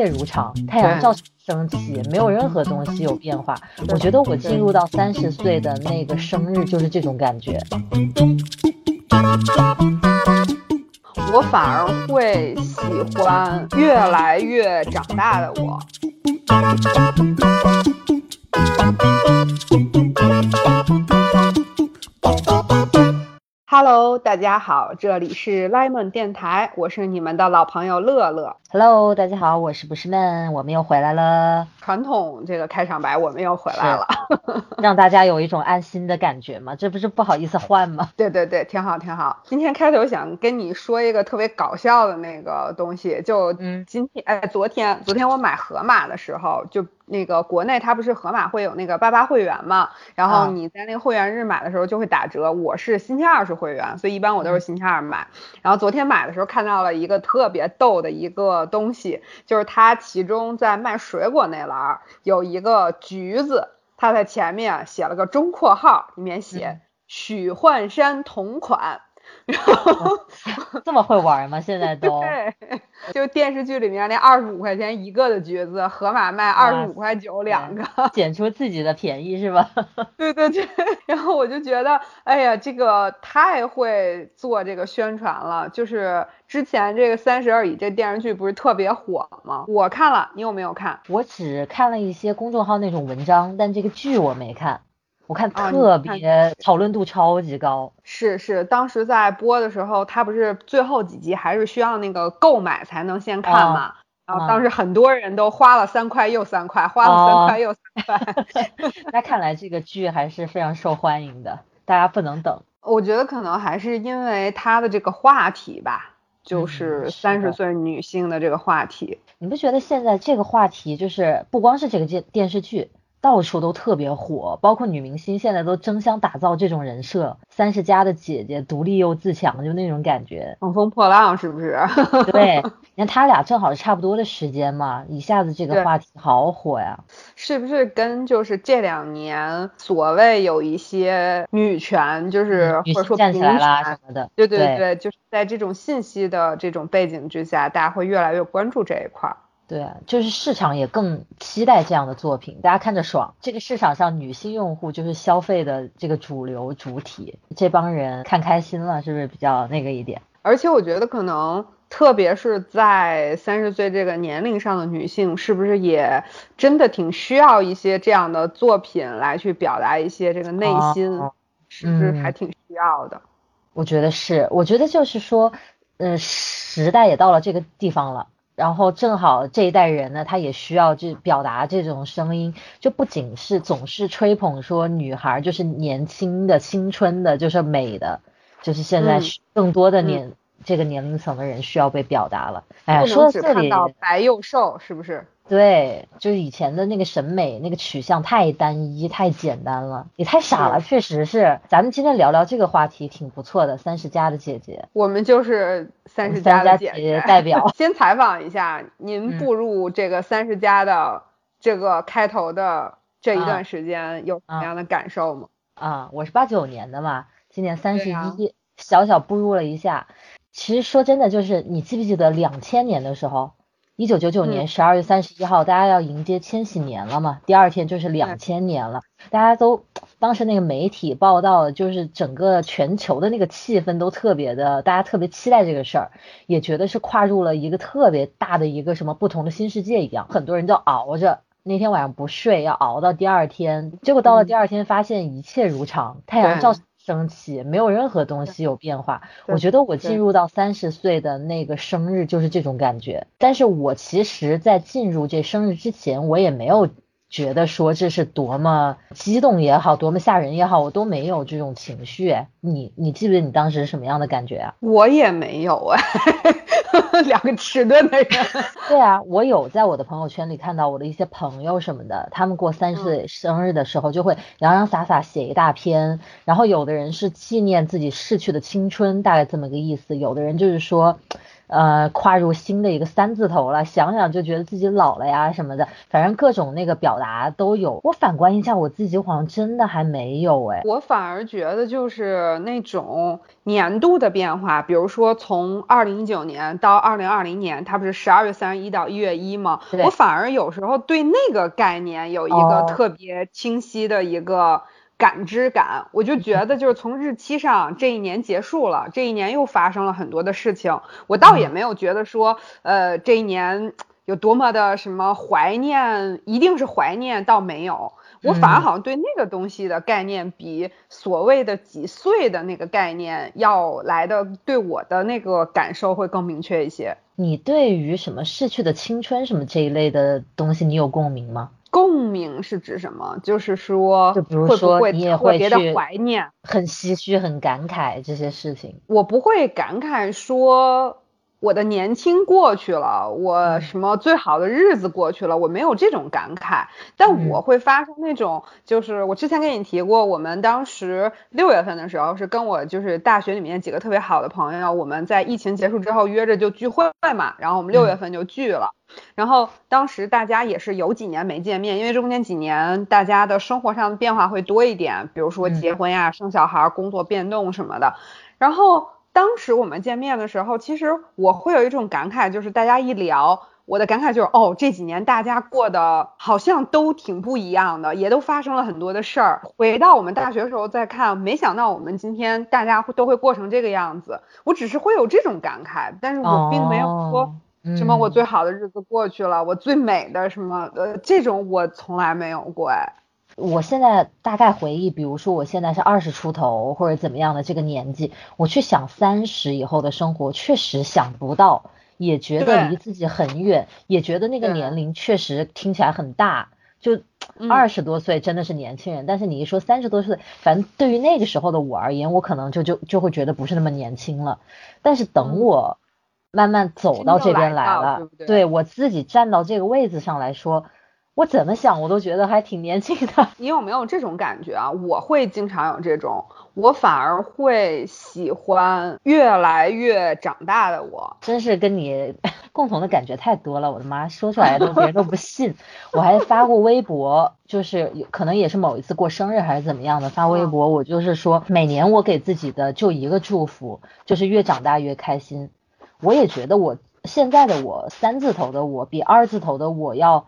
切如常，太阳照常升起，没有任何东西有变化。我觉得我进入到三十岁的那个生日就是这种感觉。我反而会喜欢越来越长大的我。Hello，大家好，这里是 Lemon 电台，我是你们的老朋友乐乐。Hello，大家好，我是不是闷，我们又回来了。传统这个开场白，我们又回来了，让大家有一种安心的感觉嘛，这不是不好意思换吗？对对对，挺好挺好。今天开头想跟你说一个特别搞笑的那个东西，就今天哎，昨天昨天我买盒马的时候就。那个国内它不是盒马会有那个八八会员嘛，然后你在那个会员日买的时候就会打折。我是星期二是会员，所以一般我都是星期二买。然后昨天买的时候看到了一个特别逗的一个东西，就是它其中在卖水果那栏有一个橘子，他在前面写了个中括号，里面写许幻山同款。然 后这么会玩吗？现在都对，就电视剧里面那二十五块钱一个的橘子，盒马卖二十五块九两个，捡出自己的便宜是吧？对对对。然后我就觉得，哎呀，这个太会做这个宣传了。就是之前这个《三十而已》这电视剧不是特别火吗？我看了，你有没有看？我只看了一些公众号那种文章，但这个剧我没看。我看特别讨论度超级高，是是，当时在播的时候，它不是最后几集还是需要那个购买才能先看嘛？然后当时很多人都花了三块又三块，花了三块又三块。那看来这个剧还是非常受欢迎的，大家不能等。我觉得可能还是因为它的这个话题吧，就是三十岁女性的这个话题。你不觉得现在这个话题就是不光是这个电电视剧？到处都特别火，包括女明星现在都争相打造这种人设，三十加的姐姐，独立又自强，就那种感觉，乘风破浪是不是？对，你看他俩正好是差不多的时间嘛，一下子这个话题好火呀。是不是跟就是这两年所谓有一些女权，就是或者说站起来啦什么的？对对对，就是在这种信息的这种背景之下，大家会越来越关注这一块。对，就是市场也更期待这样的作品，大家看着爽。这个市场上女性用户就是消费的这个主流主体，这帮人看开心了，是不是比较那个一点？而且我觉得可能，特别是在三十岁这个年龄上的女性，是不是也真的挺需要一些这样的作品来去表达一些这个内心，是不是还挺需要的？我觉得是，我觉得就是说，嗯，时代也到了这个地方了。然后正好这一代人呢，他也需要去表达这种声音，就不仅是总是吹捧说女孩就是年轻的、青春的，就是美的，就是现在更多的年这个年龄层的人需要被表达了。哎呀，说到这里，白幼瘦是不是？对，就是以前的那个审美那个取向太单一太简单了，也太傻了，确实是。咱们今天聊聊这个话题挺不错的，三十加的姐姐，我们就是三十加的姐姐代表。先采访一下您步入这个三十加的这个开头的这一段时间有什么样的感受吗？啊，我是八九年的嘛，今年三十一，小小步入了一下。其实说真的，就是你记不记得两千年的时候？一九九九年十二月三十一号，大家要迎接千禧年了嘛？第二天就是两千年了，大家都当时那个媒体报道，就是整个全球的那个气氛都特别的，大家特别期待这个事儿，也觉得是跨入了一个特别大的一个什么不同的新世界一样，很多人都熬着那天晚上不睡，要熬到第二天，结果到了第二天发现一切如常，太阳照。生气，没有任何东西有变化。我觉得我进入到三十岁的那个生日就是这种感觉。但是我其实，在进入这生日之前，我也没有觉得说这是多么激动也好，多么吓人也好，我都没有这种情绪。你你记不记得你当时什么样的感觉啊？我也没有哎。两个迟钝的人，对啊，我有在我的朋友圈里看到我的一些朋友什么的，他们过三十岁生日的时候就会洋洋洒洒写一大篇，然后有的人是纪念自己逝去的青春，大概这么个意思，有的人就是说，呃，跨入新的一个三字头了，想想就觉得自己老了呀什么的，反正各种那个表达都有。我反观一下我自己，好像真的还没有哎。我反而觉得就是那种年度的变化，比如说从二零一九年到二零二零年，它不是十二月三十一到一月一吗？我反而有时候对那个概念有一个特别清晰的一个。感知感，我就觉得就是从日期上，这一年结束了，这一年又发生了很多的事情。我倒也没有觉得说，呃，这一年有多么的什么怀念，一定是怀念，倒没有。我反而好像对那个东西的概念，比所谓的几岁的那个概念要来的，对我的那个感受会更明确一些。你对于什么逝去的青春什么这一类的东西，你有共鸣吗？共鸣是指什么？就是说，就比如说，你也会特别的怀念，很唏嘘，很感慨这些事情。我不会感慨说我的年轻过去了，我什么最好的日子过去了，我没有这种感慨。但我会发生那种，就是我之前跟你提过，我们当时六月份的时候是跟我就是大学里面几个特别好的朋友，我们在疫情结束之后约着就聚会嘛，然后我们六月份就聚了。然后当时大家也是有几年没见面，因为中间几年大家的生活上的变化会多一点，比如说结婚呀、生小孩、工作变动什么的。然后当时我们见面的时候，其实我会有一种感慨，就是大家一聊，我的感慨就是哦，这几年大家过得好像都挺不一样的，也都发生了很多的事儿。回到我们大学时候再看，没想到我们今天大家都会过成这个样子。我只是会有这种感慨，但是我并没有说。什么？我最好的日子过去了，我最美的什么？呃，这种我从来没有过哎。我现在大概回忆，比如说我现在是二十出头或者怎么样的这个年纪，我去想三十以后的生活，确实想不到，也觉得离自己很远，也觉得那个年龄确实听起来很大。就二十多岁真的是年轻人，但是你一说三十多岁，反正对于那个时候的我而言，我可能就就就会觉得不是那么年轻了。但是等我。慢慢走到这边来了，对我自己站到这个位置上来说，我怎么想我都觉得还挺年轻的。你有没有这种感觉啊？我会经常有这种，我反而会喜欢越来越长大的我。真是跟你 共同的感觉太多了，我的妈，说出来都别人都不信。我还发过微博，就是可能也是某一次过生日还是怎么样的，发微博我就是说，每年我给自己的就一个祝福，就是越长大越开心。我也觉得我现在的我三字头的我比二字头的我要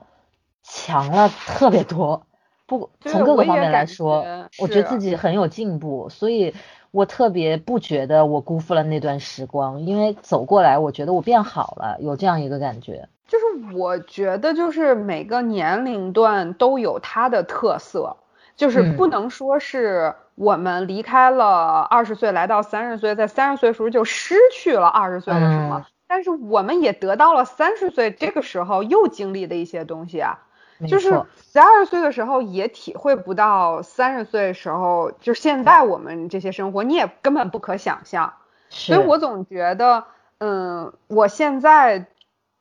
强了特别多，不从各个方面来说，我觉得自己很有进步，所以我特别不觉得我辜负了那段时光，因为走过来，我觉得我变好了，有这样一个感觉。就是我觉得就是每个年龄段都有它的特色，就是不能说是。我们离开了二十岁，来到三十岁，在三十岁时候就失去了二十岁的什么？但是我们也得到了三十岁这个时候又经历的一些东西啊，就是在二十岁的时候也体会不到三十岁时候，就现在我们这些生活你也根本不可想象。所以我总觉得，嗯，我现在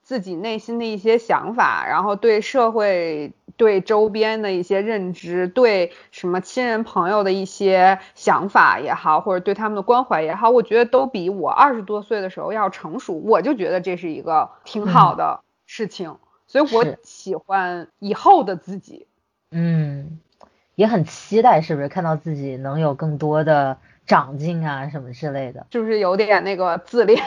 自己内心的一些想法，然后对社会。对周边的一些认知，对什么亲人朋友的一些想法也好，或者对他们的关怀也好，我觉得都比我二十多岁的时候要成熟。我就觉得这是一个挺好的事情，所以我喜欢以后的自己。嗯，也很期待，是不是看到自己能有更多的长进啊，什么之类的，是不是有点那个自恋？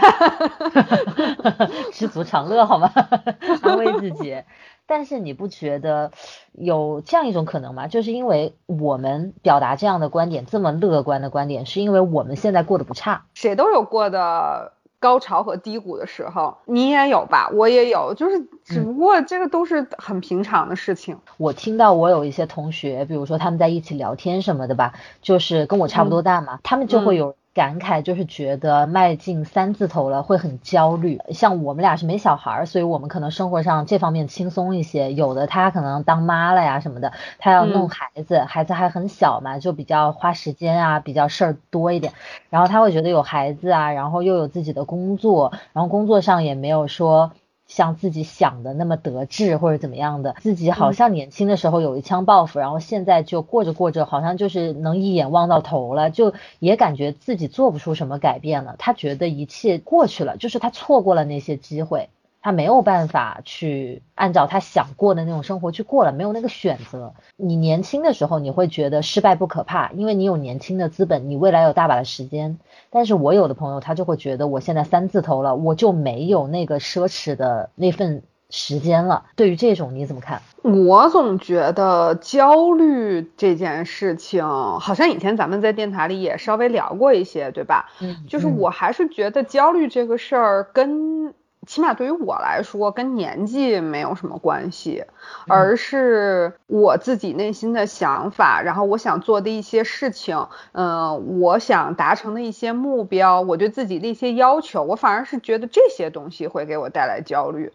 知足常乐，好吗？安慰自己。但是你不觉得有这样一种可能吗？就是因为我们表达这样的观点，这么乐观的观点，是因为我们现在过得不差。谁都有过的高潮和低谷的时候，你也有吧？我也有，就是只不过这个都是很平常的事情。我听到我有一些同学，比如说他们在一起聊天什么的吧，就是跟我差不多大嘛，他们就会有。感慨就是觉得迈进三字头了会很焦虑，像我们俩是没小孩儿，所以我们可能生活上这方面轻松一些。有的他可能当妈了呀什么的，他要弄孩子，孩子还很小嘛，就比较花时间啊，比较事儿多一点。然后他会觉得有孩子啊，然后又有自己的工作，然后工作上也没有说像自己想的那么得志或者怎么样的，自己好像年轻的时候有一腔抱负，然后现在就过着过着，好像就是能一眼望到头了，就也感觉自己做不出什么改变了。他觉得一切过去了，就是他错过了那些机会。他没有办法去按照他想过的那种生活去过了，没有那个选择。你年轻的时候，你会觉得失败不可怕，因为你有年轻的资本，你未来有大把的时间。但是我有的朋友，他就会觉得我现在三字头了，我就没有那个奢侈的那份时间了。对于这种你怎么看？我总觉得焦虑这件事情，好像以前咱们在电台里也稍微聊过一些，对吧？嗯，就是我还是觉得焦虑这个事儿跟。起码对于我来说，跟年纪没有什么关系，而是我自己内心的想法，然后我想做的一些事情，嗯，我想达成的一些目标，我对自己的一些要求，我反而是觉得这些东西会给我带来焦虑。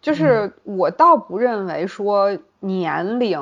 就是我倒不认为说年龄，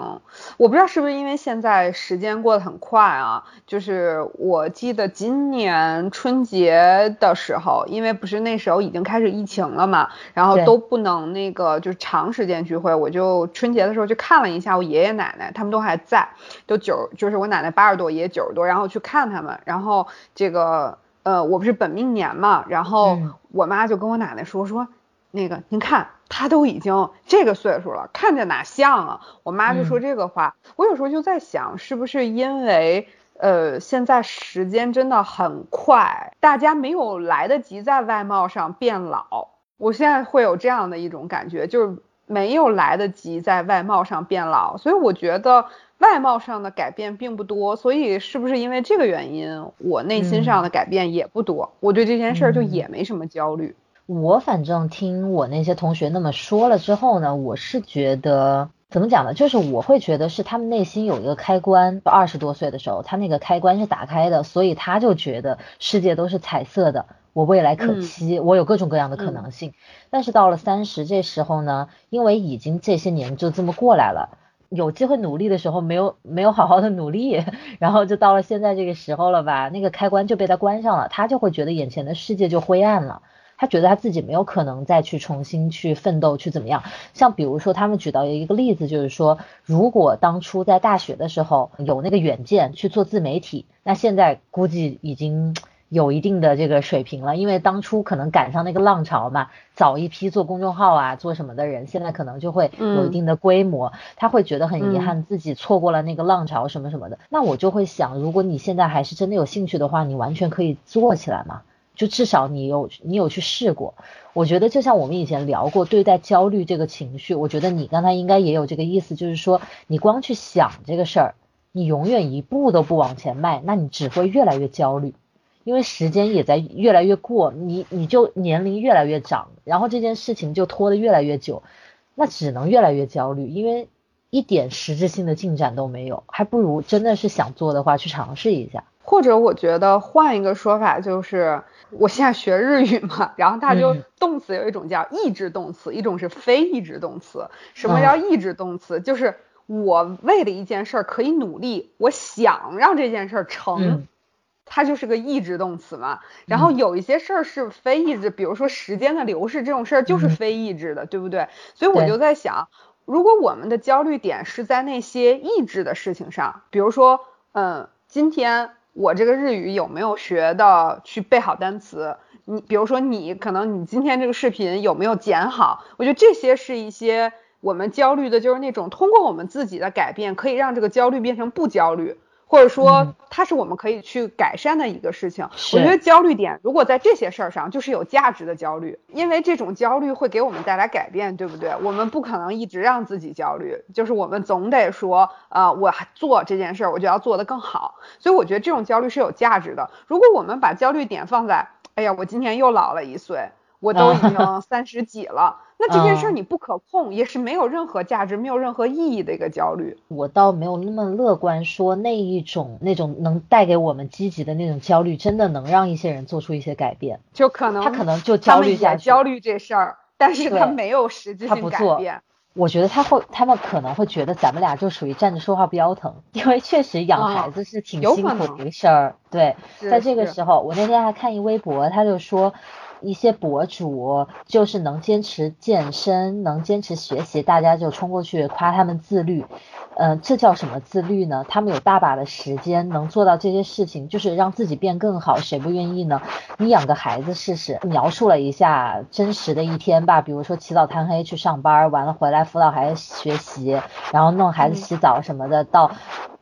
我不知道是不是因为现在时间过得很快啊。就是我记得今年春节的时候，因为不是那时候已经开始疫情了嘛，然后都不能那个就是长时间聚会，我就春节的时候去看了一下我爷爷奶奶，他们都还在，都九就是我奶奶八十多，爷爷九十多，然后去看他们，然后这个呃我不是本命年嘛，然后我妈就跟我奶奶说说。那个，您看他都已经这个岁数了，看着哪像啊？我妈就说这个话，我有时候就在想，是不是因为呃，现在时间真的很快，大家没有来得及在外貌上变老。我现在会有这样的一种感觉，就是没有来得及在外貌上变老，所以我觉得外貌上的改变并不多。所以是不是因为这个原因，我内心上的改变也不多？我对这件事儿就也没什么焦虑。我反正听我那些同学那么说了之后呢，我是觉得怎么讲呢？就是我会觉得是他们内心有一个开关，二十多岁的时候，他那个开关是打开的，所以他就觉得世界都是彩色的，我未来可期，我有各种各样的可能性。但是到了三十这时候呢，因为已经这些年就这么过来了，有机会努力的时候没有没有好好的努力，然后就到了现在这个时候了吧，那个开关就被他关上了，他就会觉得眼前的世界就灰暗了。他觉得他自己没有可能再去重新去奋斗去怎么样？像比如说他们举到一个例子，就是说如果当初在大学的时候有那个远见去做自媒体，那现在估计已经有一定的这个水平了，因为当初可能赶上那个浪潮嘛，早一批做公众号啊做什么的人，现在可能就会有一定的规模，他会觉得很遗憾自己错过了那个浪潮什么什么的。那我就会想，如果你现在还是真的有兴趣的话，你完全可以做起来嘛。就至少你有你有去试过，我觉得就像我们以前聊过对待焦虑这个情绪，我觉得你刚才应该也有这个意思，就是说你光去想这个事儿，你永远一步都不往前迈，那你只会越来越焦虑，因为时间也在越来越过，你你就年龄越来越长，然后这件事情就拖得越来越久，那只能越来越焦虑，因为一点实质性的进展都没有，还不如真的是想做的话去尝试一下，或者我觉得换一个说法就是。我现在学日语嘛，然后它就动词有一种叫意志动词，一种是非意志动词。什么叫意志动词？就是我为了一件事儿可以努力，我想让这件事儿成，它就是个意志动词嘛。然后有一些事儿是非意志，比如说时间的流逝这种事儿就是非意志的，对不对？所以我就在想，如果我们的焦虑点是在那些意志的事情上，比如说，嗯，今天。我这个日语有没有学的去背好单词？你比如说，你可能你今天这个视频有没有剪好？我觉得这些是一些我们焦虑的，就是那种通过我们自己的改变，可以让这个焦虑变成不焦虑。或者说，它是我们可以去改善的一个事情。我觉得焦虑点如果在这些事儿上，就是有价值的焦虑，因为这种焦虑会给我们带来改变，对不对？我们不可能一直让自己焦虑，就是我们总得说，呃，我做这件事儿，我就要做得更好。所以我觉得这种焦虑是有价值的。如果我们把焦虑点放在，哎呀，我今年又老了一岁，我都已经 三十几了。那这件事儿你不可控，也是没有任何价值、没有任何意义的一个焦虑。我倒没有那么乐观，说那一种那种能带给我们积极的那种焦虑，真的能让一些人做出一些改变。就可能他可能就焦虑下去，焦虑这事儿，但是他没有实际性改变。我觉得他会，他们可能会觉得咱们俩就属于站着说话不腰疼，因为确实养孩子是挺辛苦的一个事儿。对，在这个时候，我那天还看一微博，他就说。一些博主就是能坚持健身，能坚持学习，大家就冲过去夸他们自律。呃，这叫什么自律呢？他们有大把的时间能做到这些事情，就是让自己变更好，谁不愿意呢？你养个孩子试试，描述了一下真实的一天吧，比如说起早贪黑去上班，完了回来辅导孩子学习，然后弄孩子洗澡什么的，到。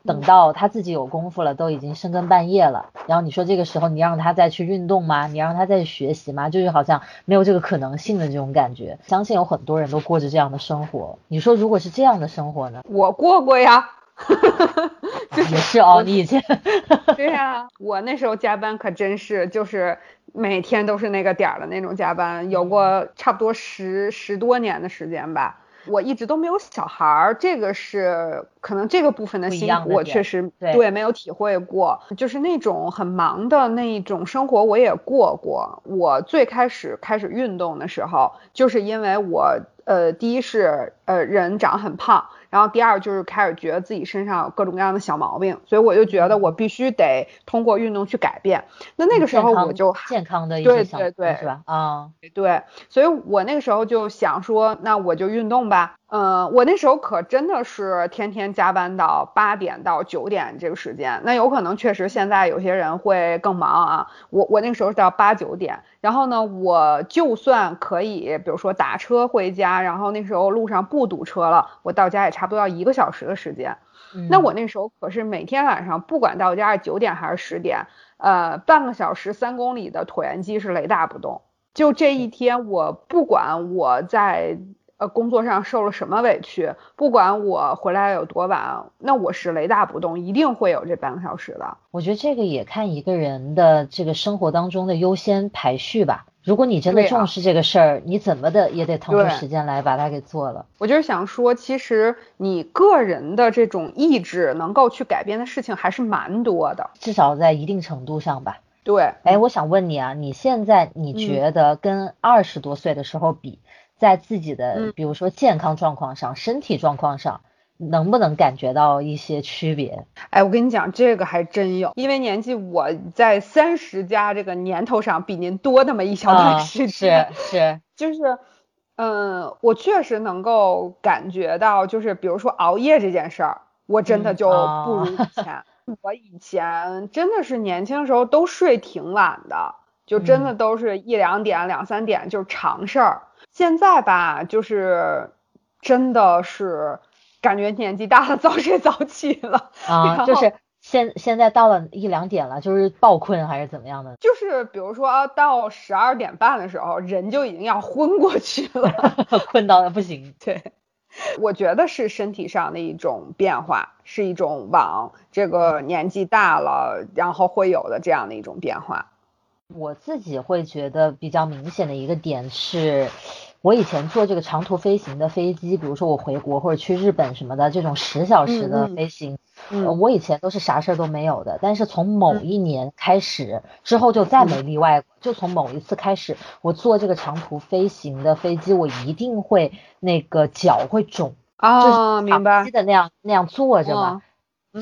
等到他自己有功夫了，都已经深更半夜了。然后你说这个时候你让他再去运动吗？你让他再去学习吗？就是好像没有这个可能性的这种感觉。相信有很多人都过着这样的生活。你说如果是这样的生活呢？我过过呀，也是哦，你以前。对呀，我那时候加班可真是就是每天都是那个点儿的那种加班，有过差不多十十多年的时间吧。我一直都没有小孩儿，这个是可能这个部分的辛苦，我确实对没有体会过。就是那种很忙的那一种生活，我也过过。我最开始开始运动的时候，就是因为我呃，第一是呃人长很胖。然后第二就是开始觉得自己身上有各种各样的小毛病，所以我就觉得我必须得通过运动去改变。那那个时候我就健康的对对对是吧？啊，对，所以我那个时候就想说，那我就运动吧。嗯，我那时候可真的是天天加班到八点到九点这个时间。那有可能确实现在有些人会更忙啊。我我那个时候是到八九点，然后呢，我就算可以，比如说打车回家，然后那时候路上不堵车了，我到家也差不多要一个小时的时间。那我那时候可是每天晚上不管到家是九点还是十点，呃，半个小时三公里的椭圆机是雷打不动。就这一天，我不管我在。呃，工作上受了什么委屈，不管我回来有多晚，那我是雷打不动，一定会有这半个小时的。我觉得这个也看一个人的这个生活当中的优先排序吧。如果你真的重视这个事儿，你怎么的也得腾出时间来把它给做了。我就是想说，其实你个人的这种意志能够去改变的事情还是蛮多的，至少在一定程度上吧。对，哎，我想问你啊，你现在你觉得跟二十多岁的时候比？在自己的，比如说健康状况上、身体状况上，能不能感觉到一些区别？哎，我跟你讲，这个还真有，因为年纪我在三十加这个年头上比您多那么一小段时间，是是，就是，嗯，我确实能够感觉到，就是比如说熬夜这件事儿，我真的就不如以前。我以前真的是年轻时候都睡挺晚的，就真的都是一两点、两三点就是常事儿。现在吧，就是真的是感觉年纪大了，早睡早起了啊。就是现现在到了一两点了，就是暴困还是怎么样的？就是比如说到十二点半的时候，人就已经要昏过去了，困到了不行。对，我觉得是身体上的一种变化，是一种往这个年纪大了然后会有的这样的一种变化。我自己会觉得比较明显的一个点是。我以前坐这个长途飞行的飞机，比如说我回国或者去日本什么的，这种十小时的飞行，我以前都是啥事儿都没有的。但是从某一年开始之后就再没例外过，就从某一次开始，我坐这个长途飞行的飞机，我一定会那个脚会肿啊，明白？记得那样那样坐着嘛。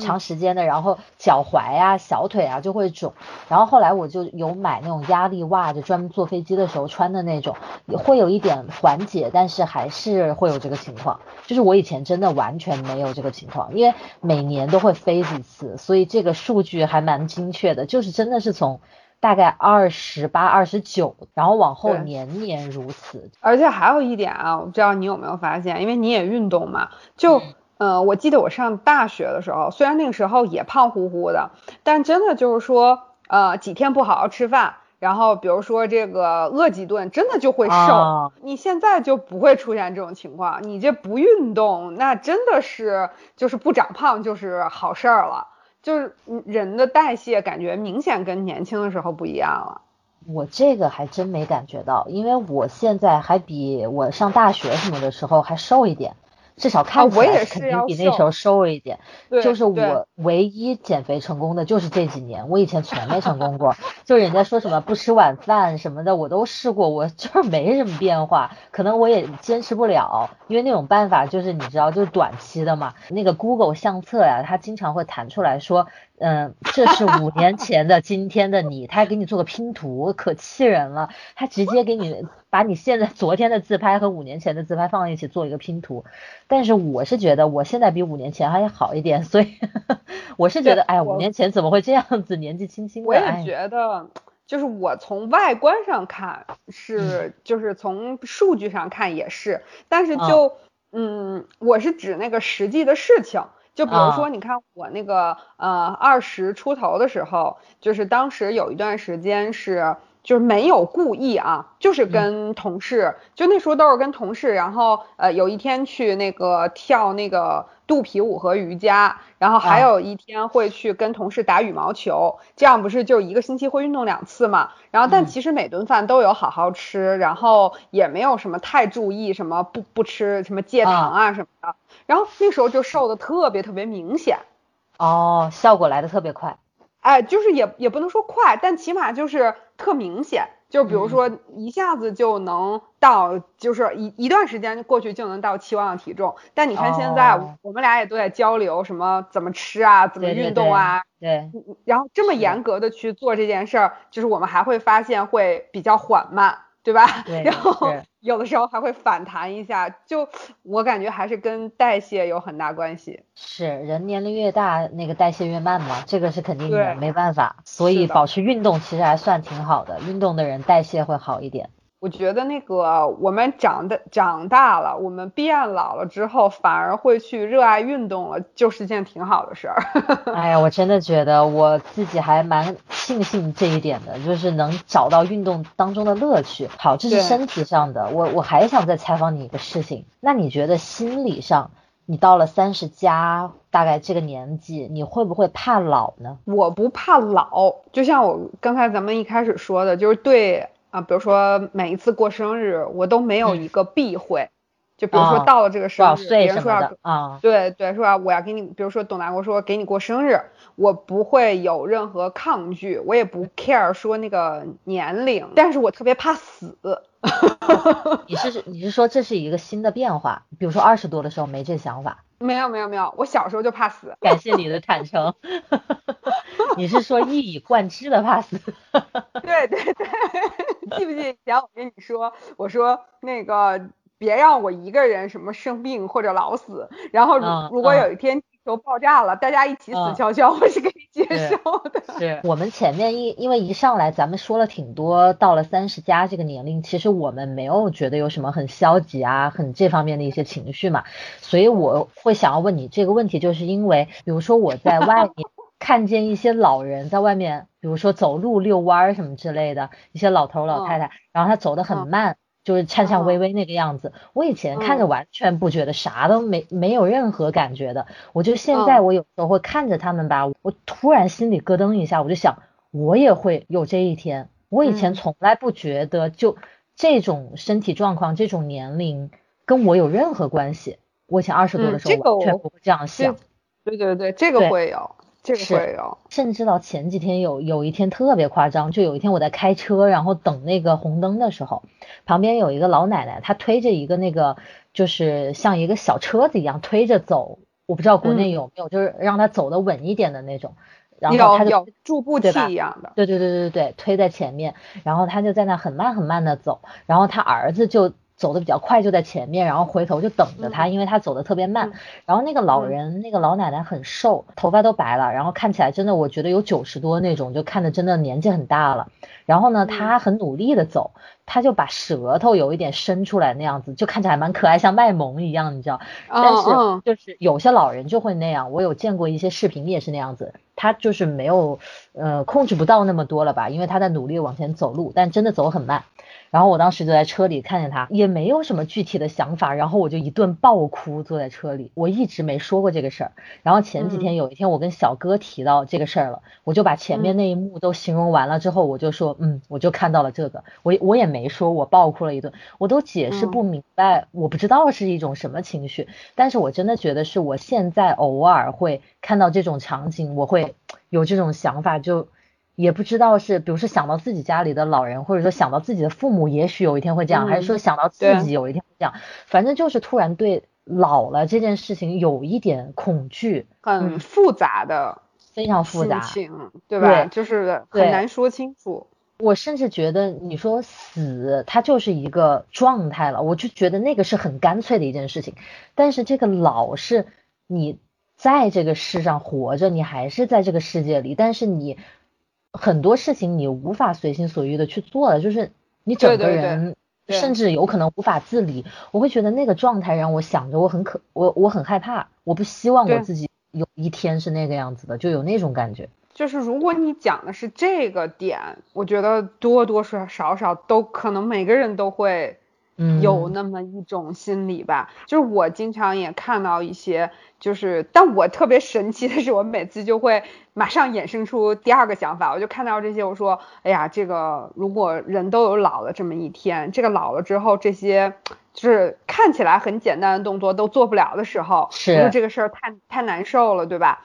长时间的，然后脚踝啊、小腿啊就会肿，然后后来我就有买那种压力袜，就专门坐飞机的时候穿的那种，会有一点缓解，但是还是会有这个情况。就是我以前真的完全没有这个情况，因为每年都会飞几次，所以这个数据还蛮精确的，就是真的是从大概二十八、二十九，然后往后年年如此。而且还有一点啊，我不知道你有没有发现，因为你也运动嘛，就。嗯，我记得我上大学的时候，虽然那个时候也胖乎乎的，但真的就是说，呃，几天不好好吃饭，然后比如说这个饿几顿，真的就会瘦。你现在就不会出现这种情况，你这不运动，那真的是就是不长胖就是好事儿了，就是人的代谢感觉明显跟年轻的时候不一样了。我这个还真没感觉到，因为我现在还比我上大学什么的时候还瘦一点。至少看起来肯定比那时候瘦一点。就是我唯一减肥成功的就是这几年，我以前从没成功过。就人家说什么不吃晚饭什么的，我都试过，我 就是没什么变化。可能我也坚持不了，因为那种办法就是你知道，就是短期的嘛。那个 Google 相册呀，它经常会弹出来说嗯，这是五年前的今天的你，他还给你做个拼图，可气人了。他直接给你把你现在昨天的自拍和五年前的自拍放在一起做一个拼图。但是我是觉得我现在比五年前还要好一点，所以我是觉得，哎，五年前怎么会这样子，年纪轻轻的。我也觉得，就是我从外观上看是，就是从数据上看也是，但是就，嗯，我是指那个实际的事情。就比如说，你看我那个呃二十出头的时候，就是当时有一段时间是就是没有故意啊，就是跟同事，就那时候都是跟同事，然后呃有一天去那个跳那个。肚皮舞和瑜伽，然后还有一天会去跟同事打羽毛球，这样不是就一个星期会运动两次嘛？然后但其实每顿饭都有好好吃，然后也没有什么太注意什么不不吃什么戒糖啊什么的，然后那时候就瘦的特别特别明显，哦，效果来的特别快，哎，就是也也不能说快，但起码就是特明显。就比如说一下子就能到，就是一一段时间过去就能到期望的体重。但你看现在我们俩也都在交流什么怎么吃啊，怎么运动啊，对。然后这么严格的去做这件事儿，就是我们还会发现会比较缓慢。对吧？然后有的时候还会反弹一下，就我感觉还是跟代谢有很大关系。是人年龄越大，那个代谢越慢嘛，这个是肯定的，没办法。所以保持运动其实还算挺好的，运动的人代谢会好一点。我觉得那个我们长的长大了，我们变老了之后，反而会去热爱运动了，就是件挺好的事儿。哎呀，我真的觉得我自己还蛮庆幸这一点的，就是能找到运动当中的乐趣。好，这是身体上的。我我还想再采访你一个事情，那你觉得心理上，你到了三十加，大概这个年纪，你会不会怕老呢？我不怕老，就像我刚才咱们一开始说的，就是对。啊，比如说每一次过生日，我都没有一个避讳，就比如说到了这个生日，别人说要啊，对对，说我要给你，比如说董大国说给你过生日，我不会有任何抗拒，我也不 care 说那个年龄，但是我特别怕死。你是你是说这是一个新的变化？比如说二十多的时候没这想法？没有没有没有，我小时候就怕死。感谢你的坦诚。你是说一以贯之的怕死？对对对。记不记得以前我跟你说，我说那个别让我一个人什么生病或者老死，然后如果有一天地球爆炸了，大家一起死翘翘，我是可以接受的。是我们前面一因为一上来咱们说了挺多，到了三十加这个年龄，其实我们没有觉得有什么很消极啊，很这方面的一些情绪嘛，所以我会想要问你这个问题，就是因为比如说我在外面。看见一些老人在外面，比如说走路遛弯儿什么之类的，一些老头老太太，然后他走得很慢，就是颤颤巍巍那个样子。我以前看着完全不觉得啥都没没有任何感觉的，我就现在我有时候会看着他们吧，我突然心里咯噔一下，我就想我也会有这一天。我以前从来不觉得就这种身体状况、这种年龄跟我有任何关系。我以前二十多的时候完全不会这样想。对对对，这个会有。是，甚至到前几天有有一天特别夸张，就有一天我在开车，然后等那个红灯的时候，旁边有一个老奶奶，她推着一个那个就是像一个小车子一样推着走，我不知道国内有没有，就是让她走的稳一点的那种，然后她就助步器一样的，对对对对对，推在前面，然后她就在那很慢很慢的走，然后她儿子就。走的比较快，就在前面，然后回头就等着他，因为他走的特别慢。然后那个老人，那个老奶奶很瘦，头发都白了，然后看起来真的，我觉得有九十多那种，就看着真的年纪很大了。然后呢，他很努力的走，他就把舌头有一点伸出来那样子，就看起来蛮可爱，像卖萌一样，你知道？但是就是有些老人就会那样，我有见过一些视频也是那样子，他就是没有呃控制不到那么多了吧，因为他在努力往前走路，但真的走很慢。然后我当时就在车里看见他，也没有什么具体的想法，然后我就一顿爆哭，坐在车里。我一直没说过这个事儿。然后前几天有一天，我跟小哥提到这个事儿了，我就把前面那一幕都形容完了之后，我就说，嗯，我就看到了这个。我我也没说我爆哭了一顿，我都解释不明白，我不知道是一种什么情绪。但是我真的觉得是我现在偶尔会看到这种场景，我会有这种想法，就。也不知道是，比如说想到自己家里的老人，或者说想到自己的父母，也许有一天会这样，还是说想到自己有一天会这样，反正就是突然对老了这件事情有一点恐惧，很复杂的非常复杂，对吧？就是很难说清楚。我甚至觉得，你说死，它就是一个状态了，我就觉得那个是很干脆的一件事情。但是这个老是你在这个世上活着，你还是在这个世界里，但是你很多事情你无法随心所欲的去做了，就是你整个人甚至有可能无法自理。我会觉得那个状态让我想着我很可，我我很害怕，我不希望我自己有一天是那个样子的，就有那种感觉。就是如果你讲的是这个点，我觉得多多少少都可能每个人都会有那么一种心理吧。就是我经常也看到一些，就是但我特别神奇的是，我每次就会马上衍生出第二个想法，我就看到这些，我说，哎呀，这个如果人都有老了这么一天，这个老了之后，这些就是看起来很简单的动作都做不了的时候，是这个事儿太太难受了，对吧？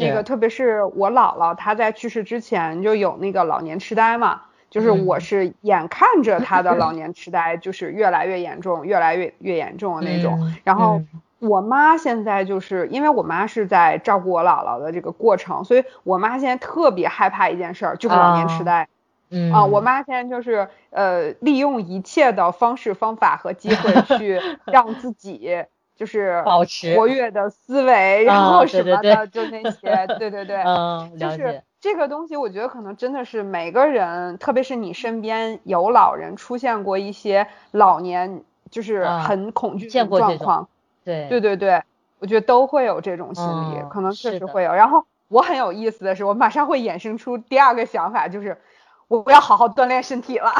那个特别是我姥姥，她在去世之前就有那个老年痴呆嘛，就是我是眼看着他的 老年痴呆就是越来越严重，越来越越严重的那种。然后我妈现在就是因为我妈是在照顾我姥姥的这个过程，所以我妈现在特别害怕一件事儿，就是老年痴呆。嗯啊，我妈现在就是呃利用一切的方式方法和机会去 让自己。就是保持活跃的思维，然后什么的，就那些，对对对，嗯，就是这个东西，我觉得可能真的是每个人，特别是你身边有老人出现过一些老年，就是很恐惧的状况，对对对对，我觉得都会有这种心理，可能确实会有。然后我很有意思的是，我马上会衍生出第二个想法，就是。我不要好好锻炼身体了，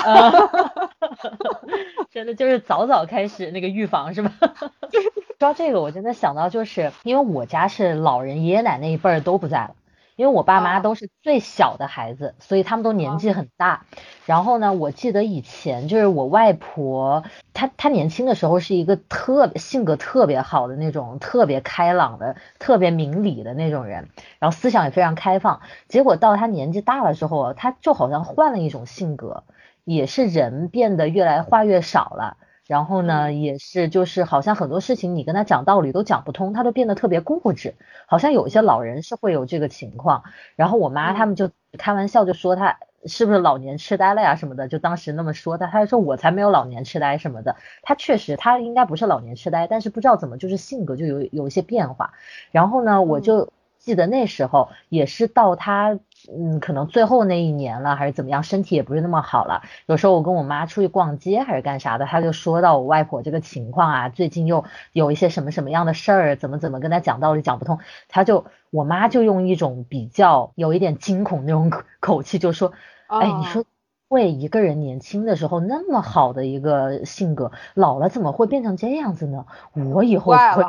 真的就是早早开始那个预防是吧？说到这个，我真的想到就是因为我家是老人，爷爷奶奶一辈儿都不在了。因为我爸妈都是最小的孩子，所以他们都年纪很大。然后呢，我记得以前就是我外婆，她她年轻的时候是一个特别性格特别好的那种，特别开朗的、特别明理的那种人，然后思想也非常开放。结果到她年纪大了之后，她就好像换了一种性格，也是人变得越来话越少了。然后呢，也是就是好像很多事情你跟他讲道理都讲不通，他都变得特别固执。好像有一些老人是会有这个情况。然后我妈他们就开玩笑就说他是不是老年痴呆了呀什么的，就当时那么说他，他就说我才没有老年痴呆什么的。他确实他应该不是老年痴呆，但是不知道怎么就是性格就有有一些变化。然后呢，我就。记得那时候也是到他，嗯，可能最后那一年了，还是怎么样，身体也不是那么好了。有时候我跟我妈出去逛街还是干啥的，她就说到我外婆这个情况啊，最近又有一些什么什么样的事儿，怎么怎么跟她讲道理讲不通，她就我妈就用一种比较有一点惊恐那种口气就说，哎，你说为一个人年轻的时候那么好的一个性格，老了怎么会变成这样子呢？我以后会。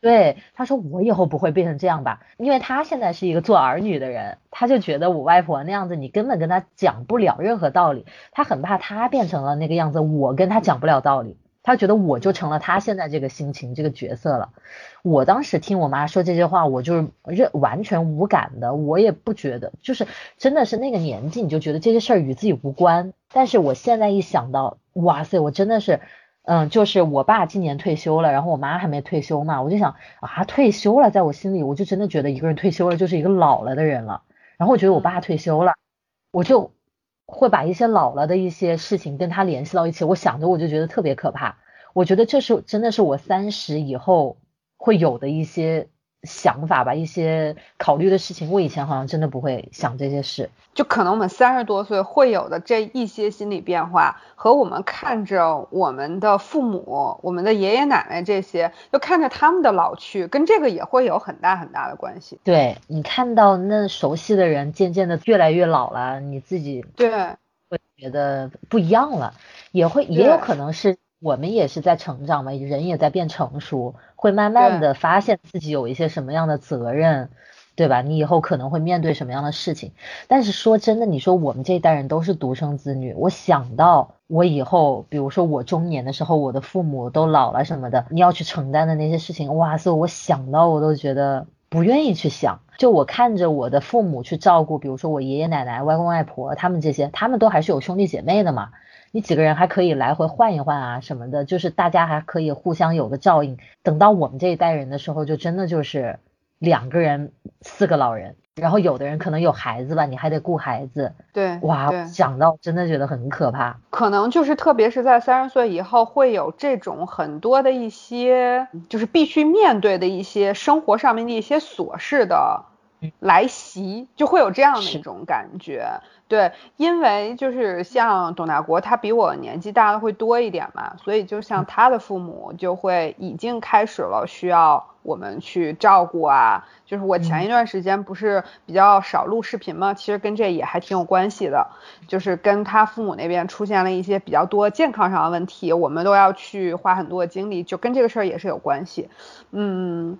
对，他说我以后不会变成这样吧，因为他现在是一个做儿女的人，他就觉得我外婆那样子，你根本跟他讲不了任何道理，他很怕他变成了那个样子，我跟他讲不了道理，他觉得我就成了他现在这个心情这个角色了。我当时听我妈说这些话，我就认完全无感的，我也不觉得，就是真的是那个年纪你就觉得这些事儿与自己无关，但是我现在一想到，哇塞，我真的是。嗯，就是我爸今年退休了，然后我妈还没退休嘛，我就想啊，退休了，在我心里，我就真的觉得一个人退休了就是一个老了的人了。然后我觉得我爸退休了，我就会把一些老了的一些事情跟他联系到一起，我想着我就觉得特别可怕。我觉得这是真的是我三十以后会有的一些。想法吧，一些考虑的事情，我以前好像真的不会想这些事。就可能我们三十多岁会有的这一些心理变化，和我们看着我们的父母、我们的爷爷奶奶这些，就看着他们的老去，跟这个也会有很大很大的关系。对你看到那熟悉的人渐渐的越来越老了，你自己对会觉得不一样了，也会也有可能是。我们也是在成长嘛，人也在变成熟，会慢慢的发现自己有一些什么样的责任，对吧？你以后可能会面对什么样的事情。但是说真的，你说我们这一代人都是独生子女，我想到我以后，比如说我中年的时候，我的父母都老了什么的，你要去承担的那些事情，哇塞，我想到我都觉得不愿意去想。就我看着我的父母去照顾，比如说我爷爷奶奶、外公外婆他们这些，他们都还是有兄弟姐妹的嘛。你几个人还可以来回换一换啊什么的，就是大家还可以互相有个照应。等到我们这一代人的时候，就真的就是两个人四个老人，然后有的人可能有孩子吧，你还得顾孩子。对，哇，想到真的觉得很可怕。可能就是特别是在三十岁以后，会有这种很多的一些，就是必须面对的一些生活上面的一些琐事的。来袭就会有这样的一种感觉，对，因为就是像董大国，他比我年纪大的会多一点嘛，所以就像他的父母就会已经开始了需要我们去照顾啊。就是我前一段时间不是比较少录视频嘛，其实跟这也还挺有关系的，就是跟他父母那边出现了一些比较多健康上的问题，我们都要去花很多的精力，就跟这个事儿也是有关系。嗯，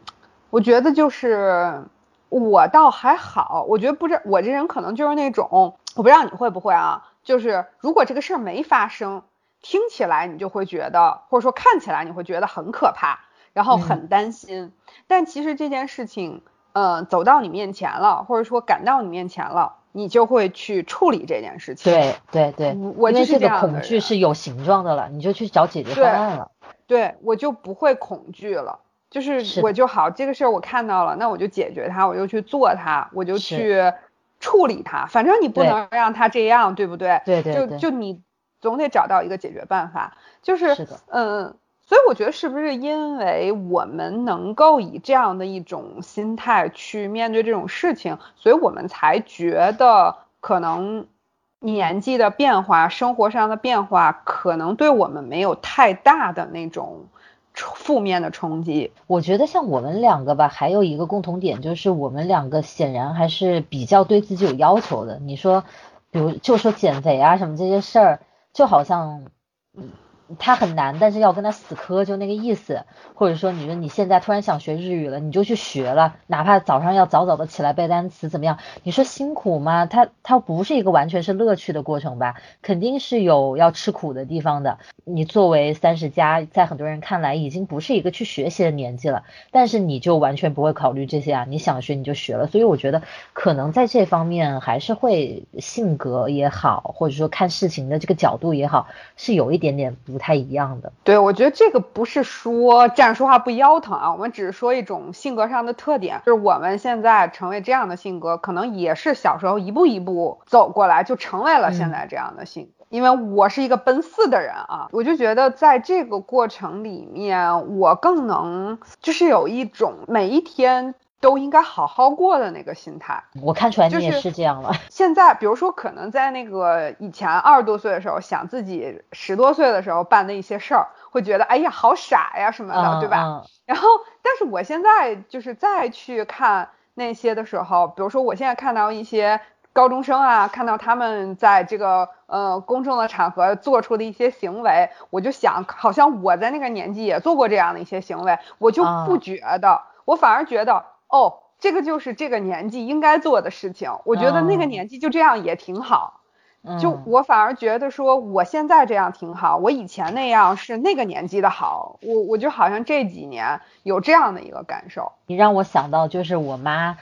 我觉得就是。我倒还好，我觉得不知我这人可能就是那种，我不知道你会不会啊，就是如果这个事儿没发生，听起来你就会觉得，或者说看起来你会觉得很可怕，然后很担心。但其实这件事情，呃，走到你面前了，或者说赶到你面前了，你就会去处理这件事情。对对对，我就是这个恐惧是有形状的了，你就去找解决方案了。对，我就不会恐惧了。就是我就好这个事儿我看到了，那我就解决它，我就去做它，我就去处理它。反正你不能让它这样，对不对？对对。就就你总得找到一个解决办法。就是。嗯，所以我觉得是不是因为我们能够以这样的一种心态去面对这种事情，所以我们才觉得可能年纪的变化、生活上的变化，可能对我们没有太大的那种。负面的冲击，我觉得像我们两个吧，还有一个共同点就是我们两个显然还是比较对自己有要求的。你说，比如就说减肥啊什么这些事儿，就好像。他很难，但是要跟他死磕，就那个意思。或者说，你说你现在突然想学日语了，你就去学了，哪怕早上要早早的起来背单词，怎么样？你说辛苦吗？他他不是一个完全是乐趣的过程吧？肯定是有要吃苦的地方的。你作为三十加，在很多人看来已经不是一个去学习的年纪了，但是你就完全不会考虑这些啊？你想学你就学了。所以我觉得可能在这方面还是会性格也好，或者说看事情的这个角度也好，是有一点点不。不太一样的，对我觉得这个不是说站着说话不腰疼啊，我们只是说一种性格上的特点，就是我们现在成为这样的性格，可能也是小时候一步一步走过来，就成为了现在这样的性格。因为我是一个奔四的人啊，我就觉得在这个过程里面，我更能就是有一种每一天。都应该好好过的那个心态，我看出来你也是这样了。现在，比如说，可能在那个以前二十多岁的时候，想自己十多岁的时候办的一些事儿，会觉得哎呀好傻呀什么的，对吧？然后，但是我现在就是再去看那些的时候，比如说我现在看到一些高中生啊，看到他们在这个呃公众的场合做出的一些行为，我就想，好像我在那个年纪也做过这样的一些行为，我就不觉得，我反而觉得。哦，这个就是这个年纪应该做的事情。我觉得那个年纪就这样也挺好。就我反而觉得说，我现在这样挺好，我以前那样是那个年纪的好。我我就好像这几年有这样的一个感受。你让我想到就是我妈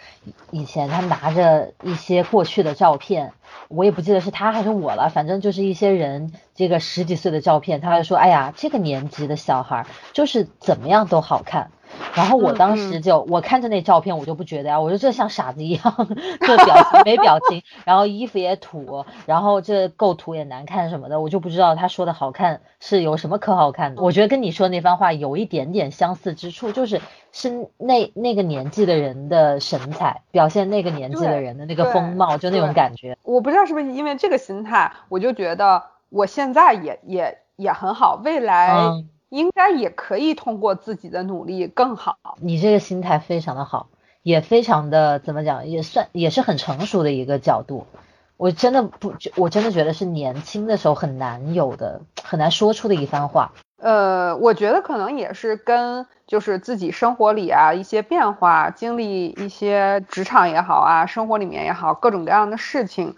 以前她拿着一些过去的照片，我也不记得是他还是我了，反正就是一些人这个十几岁的照片，他就说，哎呀，这个年纪的小孩就是怎么样都好看。然后我当时就我看着那照片，我就不觉得呀，我说这像傻子一样，这表情没表情，然后衣服也土，然后这构图也难看什么的，我就不知道他说的好看是有什么可好看的。我觉得跟你说那番话有一点点相似之处，就是是那那个年纪的人的神采，表现那个年纪的人的那个风貌，就那种感觉。我不知道是不是因为这个心态，我就觉得我现在也也也很好，未来。应该也可以通过自己的努力更好。你这个心态非常的好，也非常的怎么讲，也算也是很成熟的一个角度。我真的不，我真的觉得是年轻的时候很难有的，很难说出的一番话。呃，我觉得可能也是跟就是自己生活里啊一些变化，经历一些职场也好啊，生活里面也好，各种各样的事情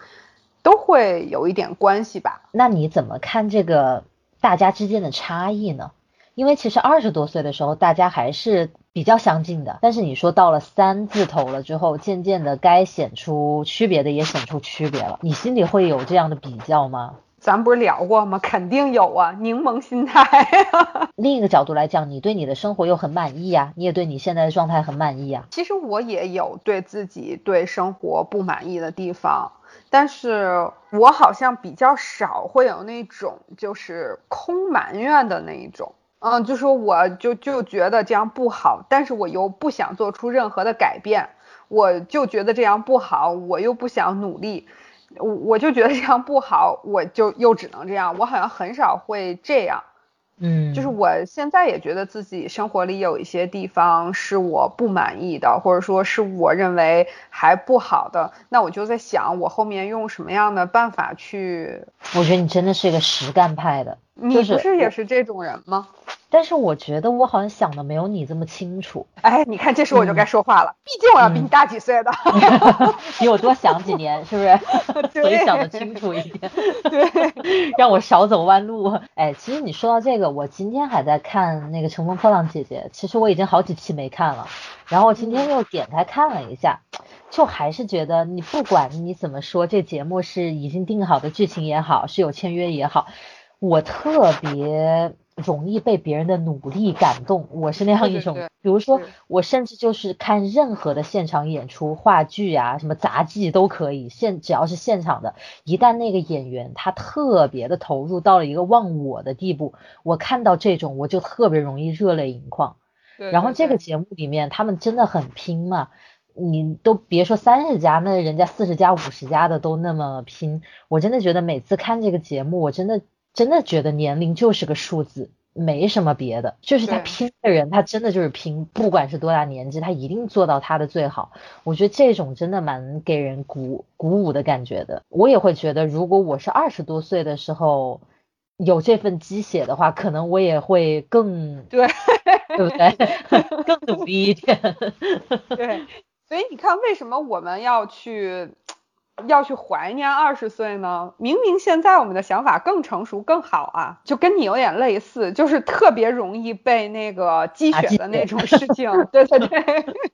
都会有一点关系吧。那你怎么看这个大家之间的差异呢？因为其实二十多岁的时候，大家还是比较相近的。但是你说到了三字头了之后，渐渐的该显出区别的也显出区别了。你心里会有这样的比较吗？咱不是聊过吗？肯定有啊，柠檬心态。另一个角度来讲，你对你的生活又很满意呀，你也对你现在的状态很满意呀。其实我也有对自己对生活不满意的地方，但是我好像比较少会有那种就是空埋怨的那一种。嗯，就说我就就觉得这样不好，但是我又不想做出任何的改变，我就觉得这样不好，我又不想努力。我我就觉得这样不好，我就又只能这样。我好像很少会这样，嗯，就是我现在也觉得自己生活里有一些地方是我不满意的，或者说是我认为还不好的。那我就在想，我后面用什么样的办法去？我觉得你真的是一个实干派的，你不是也是这种人吗？但是我觉得我好像想的没有你这么清楚。哎，你看，这时候我就该说话了。毕竟我要比你大几岁的，比我多想几年，是不是？所以想的清楚一点。对，让我少走弯路。哎，其实你说到这个，我今天还在看那个《乘风破浪姐姐》，其实我已经好几期没看了。然后我今天又点开看了一下，就还是觉得你不管你怎么说，这节目是已经定好的剧情也好，是有签约也好，我特别。容易被别人的努力感动，我是那样一种。比如说，我甚至就是看任何的现场演出、话剧啊，什么杂技都可以。现只要是现场的，一旦那个演员他特别的投入到了一个忘我的地步，我看到这种我就特别容易热泪盈眶。然后这个节目里面他们真的很拼嘛，你都别说三十家，那人家四十家、五十家的都那么拼。我真的觉得每次看这个节目，我真的。真的觉得年龄就是个数字，没什么别的，就是他拼的人，他真的就是拼，不管是多大年纪，他一定做到他的最好。我觉得这种真的蛮给人鼓鼓舞的感觉的。我也会觉得，如果我是二十多岁的时候有这份鸡血的话，可能我也会更对，对不对？更努力一点。对，所以你看，为什么我们要去？要去怀念二十岁呢？明明现在我们的想法更成熟更好啊，就跟你有点类似，就是特别容易被那个积雪的那种事情，对对对，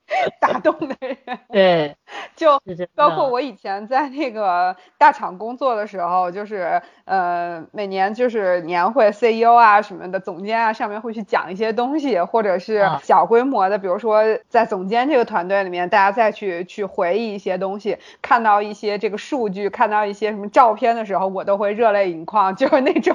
打动的人。对，就包括我以前在那个大厂工作的时候，就是呃每年就是年会 CEO 啊什么的，总监啊上面会去讲一些东西，或者是小规模的，比如说在总监这个团队里面，大家再去去回忆一些东西，看到一些。这个数据看到一些什么照片的时候，我都会热泪盈眶，就是那种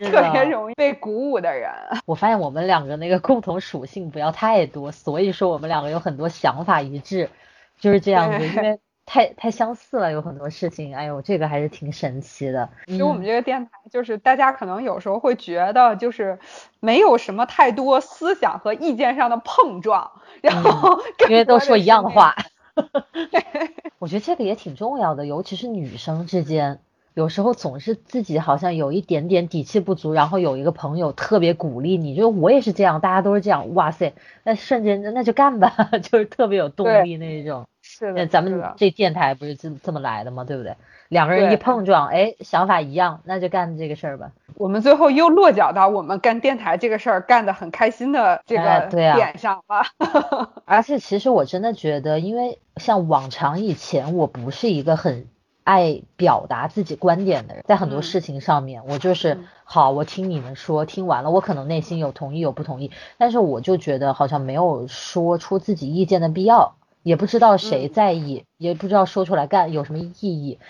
特别容易被鼓舞的人。我发现我们两个那个共同属性不要太多，所以说我们两个有很多想法一致，就是这样子，因为太太相似了，有很多事情。哎呦，这个还是挺神奇的。其实我们这个电台，就是大家可能有时候会觉得，就是没有什么太多思想和意见上的碰撞，然后因为都说一样的话。我觉得这个也挺重要的，尤其是女生之间，有时候总是自己好像有一点点底气不足，然后有一个朋友特别鼓励你，就我也是这样，大家都是这样，哇塞，那瞬间那就干吧，就是特别有动力那种。是的，咱们这电台不是这这么来的吗？对不对？两个人一碰撞，哎，想法一样，那就干这个事儿吧。我们最后又落脚到我们干电台这个事儿干得很开心的这个点上了。而且其实我真的觉得，因为像往常以前，我不是一个很爱表达自己观点的人，在很多事情上面，我就是好，我听你们说，听完了，我可能内心有同意有不同意，但是我就觉得好像没有说出自己意见的必要，也不知道谁在意，也不知道说出来干有什么意义。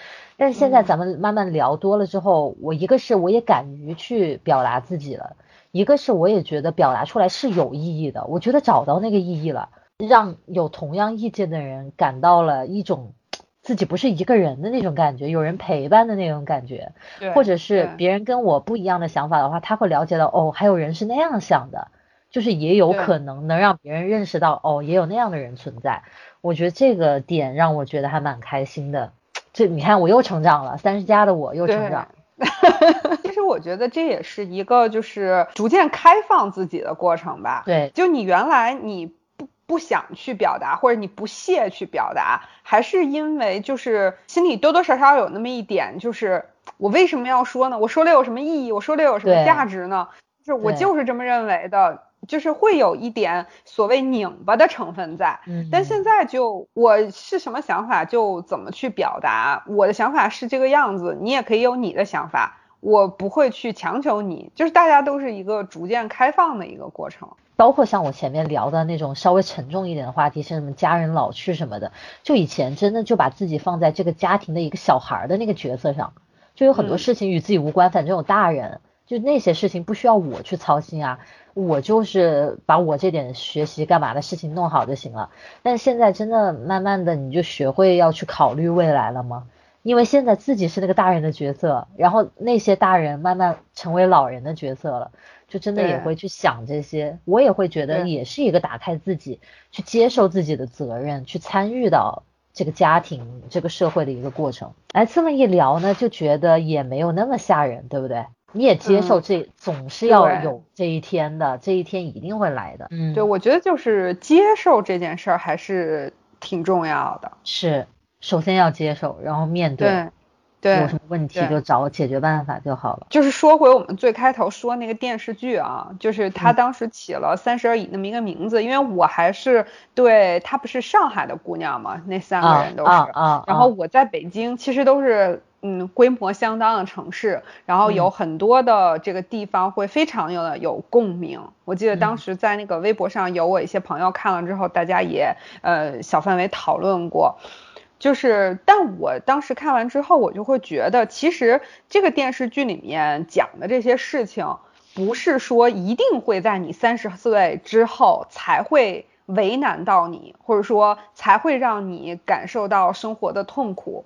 但是现在咱们慢慢聊多了之后，我一个是我也敢于去表达自己了，一个是我也觉得表达出来是有意义的。我觉得找到那个意义了，让有同样意见的人感到了一种自己不是一个人的那种感觉，有人陪伴的那种感觉，或者是别人跟我不一样的想法的话，他会了解到哦，还有人是那样想的，就是也有可能能让别人认识到哦，也有那样的人存在。我觉得这个点让我觉得还蛮开心的。这你看，我又成长了，三十加的我又成长。其实我觉得这也是一个就是逐渐开放自己的过程吧。对，就你原来你不不想去表达，或者你不屑去表达，还是因为就是心里多多少少有那么一点，就是我为什么要说呢？我说了有什么意义？我说了有什么价值呢？就是我就是这么认为的。就是会有一点所谓拧巴的成分在。嗯，但现在就我是什么想法就怎么去表达，我的想法是这个样子，你也可以有你的想法，我不会去强求你，就是大家都是一个逐渐开放的一个过程。包括像我前面聊的那种稍微沉重一点的话题，像什么家人老去什么的，就以前真的就把自己放在这个家庭的一个小孩的那个角色上，就有很多事情与自己无关，反正有大人，就那些事情不需要我去操心啊，我就是把我这点学习干嘛的事情弄好就行了。但现在真的慢慢的，你就学会要去考虑未来了吗？因为现在自己是那个大人的角色，然后那些大人慢慢成为老人的角色了。就真的也会去想这些，我也会觉得也是一个打开自己，去接受自己的责任，去参与到这个家庭、这个社会的一个过程。哎，这么一聊呢，就觉得也没有那么吓人，对不对？你也接受这总是要有这一天的，这一天一定会来的。嗯，对，我觉得就是接受这件事儿还是挺重要的。是，首先要接受，然后面对。对有什么问题就找解决办法就好了。就是说回我们最开头说那个电视剧啊，就是他当时起了三十而已那么一个名字，因为我还是对他不是上海的姑娘嘛，那三个人都是。啊。然后我在北京，其实都是嗯规模相当的城市，然后有很多的这个地方会非常有有共鸣。我记得当时在那个微博上有我一些朋友看了之后，大家也呃小范围讨论过。就是，但我当时看完之后，我就会觉得，其实这个电视剧里面讲的这些事情，不是说一定会在你三十岁之后才会为难到你，或者说才会让你感受到生活的痛苦，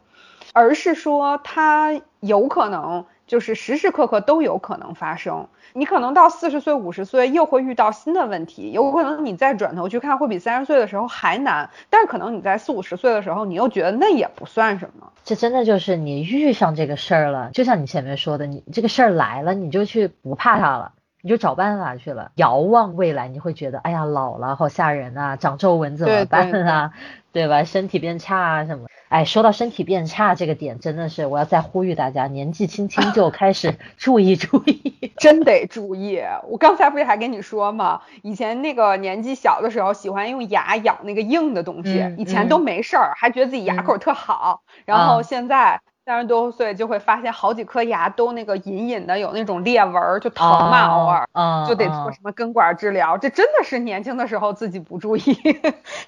而是说它有可能就是时时刻刻都有可能发生。你可能到四十岁、五十岁又会遇到新的问题，有可能你再转头去看，会比三十岁的时候还难。但是可能你在四五十岁的时候，你又觉得那也不算什么。这真的就是你遇上这个事儿了，就像你前面说的，你这个事儿来了，你就去不怕它了，你就找办法去了。遥望未来，你会觉得，哎呀，老了好吓人啊，长皱纹怎么办啊？对 吧？身体变差啊什么？哎，说到身体变差这个点，真的是我要再呼吁大家，年纪轻轻就开始 注意注意，真得注意。我刚才不是还跟你说吗？以前那个年纪小的时候，喜欢用牙咬那个硬的东西，以前都没事儿，还觉得自己牙口特好，然后现在。三十多岁就会发现好几颗牙都那个隐隐的有那种裂纹，就疼嘛，偶尔就得做什么根管治疗。这真的是年轻的时候自己不注意。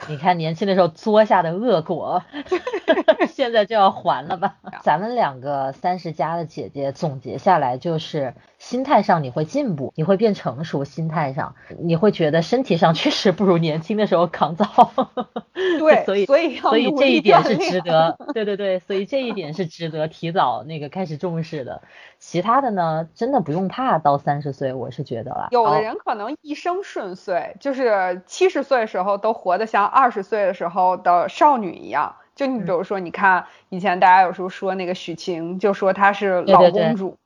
你看年轻的时候作下的恶果，现在就要还了吧？咱们两个三十加的姐姐总结下来就是。心态上你会进步，你会变成熟。心态上你会觉得身体上 确实不如年轻的时候抗造。对，所以所以所以这一点是值得。对对对，所以这一点是值得提早那个开始重视的。其他的呢，真的不用怕到三十岁，我是觉得了。有的人可能一生顺遂，就是七十岁的时候都活得像二十岁的时候的少女一样。就你比如说，你看以前大家有时候说那个许晴，就说她是老公主。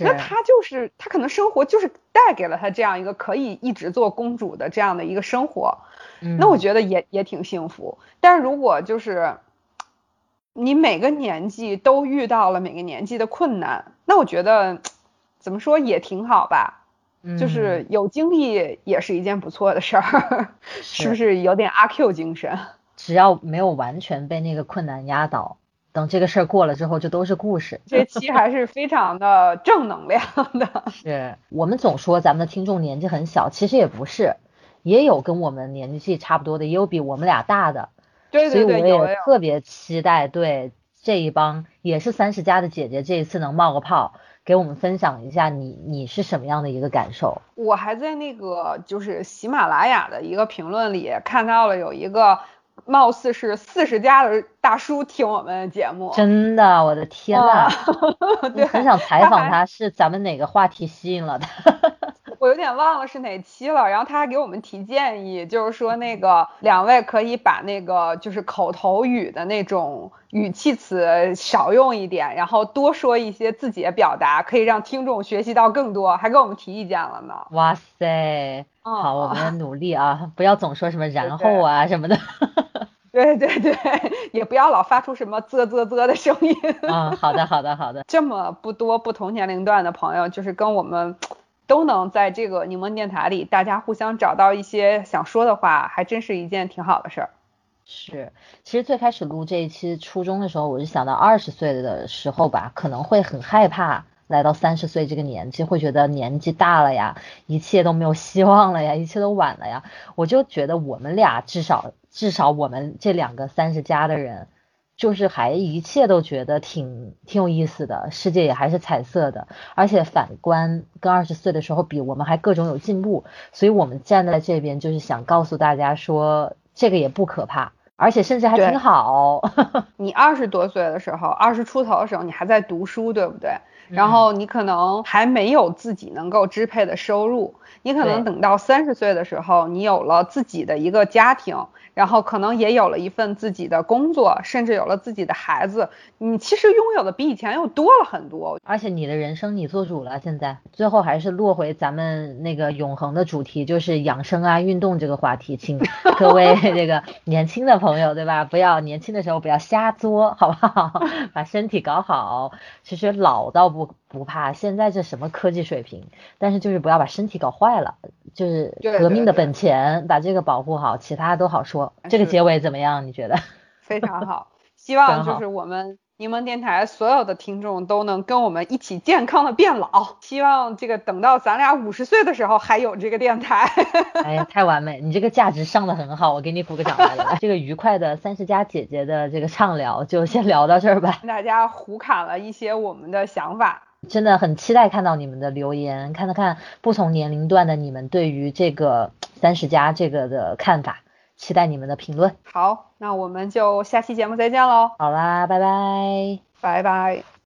那她就是她可能生活就是带给了她这样一个可以一直做公主的这样的一个生活，那我觉得也也挺幸福。但是如果就是你每个年纪都遇到了每个年纪的困难，那我觉得怎么说也挺好吧。就是有经历也是一件不错的事儿，是不是有点阿 Q 精神？只要没有完全被那个困难压倒。等这个事儿过了之后，就都是故事。这期还是非常的 正能量的。是我们总说咱们的听众年纪很小，其实也不是，也有跟我们年纪差不多的，也有比我们俩大的。对对对，所以我也特别期待，对这一帮也是三十加的姐姐，这一次能冒个泡，给我们分享一下你你是什么样的一个感受。我还在那个就是喜马拉雅的一个评论里看到了有一个。貌似是四十加的大叔听我们的节目，真的，我的天呐！对，很想采访他，是咱们哪个话题吸引了他？我有点忘了是哪期了。然后他还给我们提建议，就是说那个两位可以把那个就是口头语的那种语气词少用一点，然后多说一些自己的表达，可以让听众学习到更多，还给我们提意见了呢。哇塞！好，我们努力啊，不要总说什么 然后啊什么的。对对对，也不要老发出什么啧啧啧的声音。啊，好的好的好的。这么不多不同年龄段的朋友，就是跟我们都能在这个柠檬电台里，大家互相找到一些想说的话，还真是一件挺好的事儿。是，其实最开始录这一期初中的时候，我就想到二十岁的时候吧，可能会很害怕来到三十岁这个年纪，会觉得年纪大了呀，一切都没有希望了呀，一切都晚了呀。我就觉得我们俩至少至少我们这两个三十加的人，就是还一切都觉得挺挺有意思的，世界也还是彩色的，而且反观跟二十岁的时候比，我们还各种有进步，所以我们站在这边就是想告诉大家说，这个也不可怕。而且甚至还挺好。你二十多岁的时候，二十出头的时候，你还在读书，对不对？然后你可能还没有自己能够支配的收入，你可能等到三十岁的时候，你有了自己的一个家庭。然后可能也有了一份自己的工作，甚至有了自己的孩子。你其实拥有的比以前又多了很多，而且你的人生你做主了。现在最后还是落回咱们那个永恒的主题，就是养生啊、运动这个话题。请各位 这个年轻的朋友，对吧？不要年轻的时候不要瞎作，好不好？把身体搞好。其实老倒不不怕，现在这什么科技水平，但是就是不要把身体搞坏了。就是革命的本钱，把这个保护好，其他都好说。这个结尾怎么样？你觉得？非常好，希望 就是我们柠檬电台所有的听众都能跟我们一起健康的变老。希望这个等到咱俩五十岁的时候还有这个电台。哎呀，太完美！你这个价值上的很好，我给你鼓个掌来了。这个愉快的三十加姐姐的这个畅聊就先聊到这儿吧。大家胡侃了一些我们的想法。真的很期待看到你们的留言，看看不同年龄段的你们对于这个三十加这个的看法，期待你们的评论。好，那我们就下期节目再见喽。好啦，拜拜，拜拜。